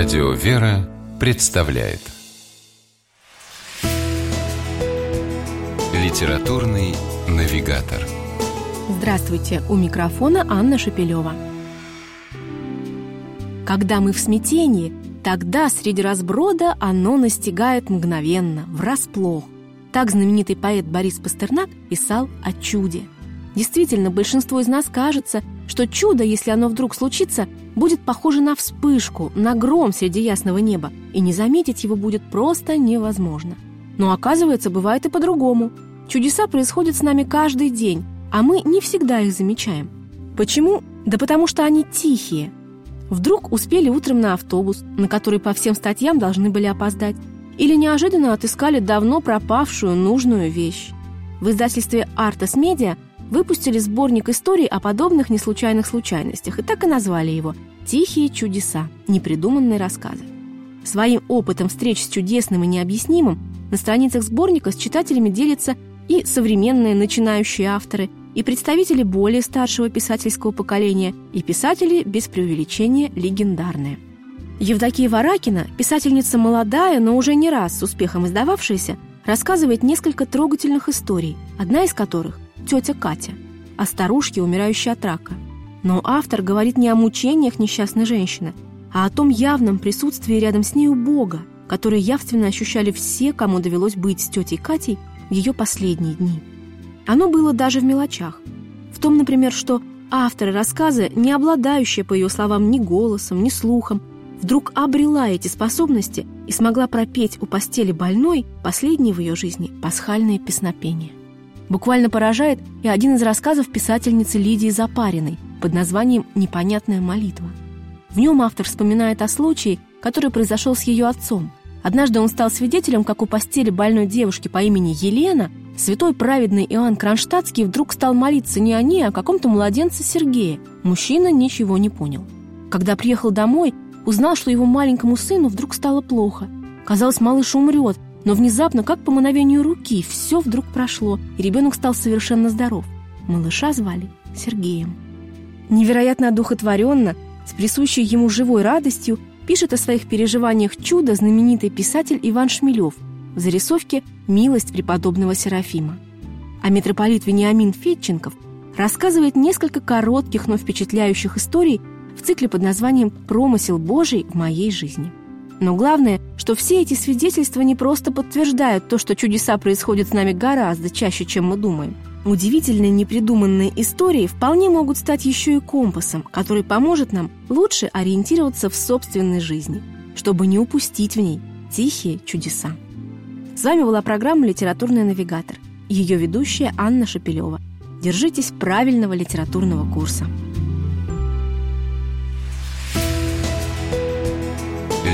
Радио «Вера» представляет Литературный навигатор Здравствуйте, у микрофона Анна Шапилева. Когда мы в смятении, тогда среди разброда оно настигает мгновенно, врасплох. Так знаменитый поэт Борис Пастернак писал о чуде. Действительно, большинство из нас кажется, что чудо, если оно вдруг случится, будет похоже на вспышку, на гром среди ясного неба, и не заметить его будет просто невозможно. Но оказывается, бывает и по-другому. Чудеса происходят с нами каждый день, а мы не всегда их замечаем. Почему? Да потому что они тихие. Вдруг успели утром на автобус, на который по всем статьям должны были опоздать, или неожиданно отыскали давно пропавшую нужную вещь. В издательстве «Артас Медиа» выпустили сборник историй о подобных неслучайных случайностях и так и назвали его «Тихие чудеса. Непридуманные рассказы». Своим опытом встреч с чудесным и необъяснимым на страницах сборника с читателями делятся и современные начинающие авторы, и представители более старшего писательского поколения, и писатели, без преувеличения, легендарные. Евдокия Варакина, писательница молодая, но уже не раз с успехом издававшаяся, рассказывает несколько трогательных историй, одна из которых тетя Катя, о старушке, умирающей от рака. Но автор говорит не о мучениях несчастной женщины, а о том явном присутствии рядом с нею Бога, который явственно ощущали все, кому довелось быть с тетей Катей в ее последние дни. Оно было даже в мелочах. В том, например, что автор рассказа, не обладающая, по ее словам, ни голосом, ни слухом, вдруг обрела эти способности и смогла пропеть у постели больной последние в ее жизни пасхальные песнопения. Буквально поражает и один из рассказов писательницы Лидии Запариной под названием «Непонятная молитва». В нем автор вспоминает о случае, который произошел с ее отцом. Однажды он стал свидетелем, как у постели больной девушки по имени Елена святой праведный Иоанн Кронштадтский вдруг стал молиться не о ней, а о каком-то младенце Сергея. Мужчина ничего не понял. Когда приехал домой, узнал, что его маленькому сыну вдруг стало плохо. Казалось, малыш умрет, но внезапно, как по мановению руки, все вдруг прошло, и ребенок стал совершенно здоров. Малыша звали Сергеем. Невероятно одухотворенно, с присущей ему живой радостью, пишет о своих переживаниях чудо знаменитый писатель Иван Шмелев в зарисовке «Милость преподобного Серафима». А митрополит Вениамин Фетченков рассказывает несколько коротких, но впечатляющих историй в цикле под названием «Промысел Божий в моей жизни». Но главное, что все эти свидетельства не просто подтверждают то, что чудеса происходят с нами гораздо чаще, чем мы думаем. Удивительные непридуманные истории вполне могут стать еще и компасом, который поможет нам лучше ориентироваться в собственной жизни, чтобы не упустить в ней тихие чудеса. С вами была программа «Литературный навигатор». Ее ведущая Анна Шапилева. Держитесь правильного литературного курса.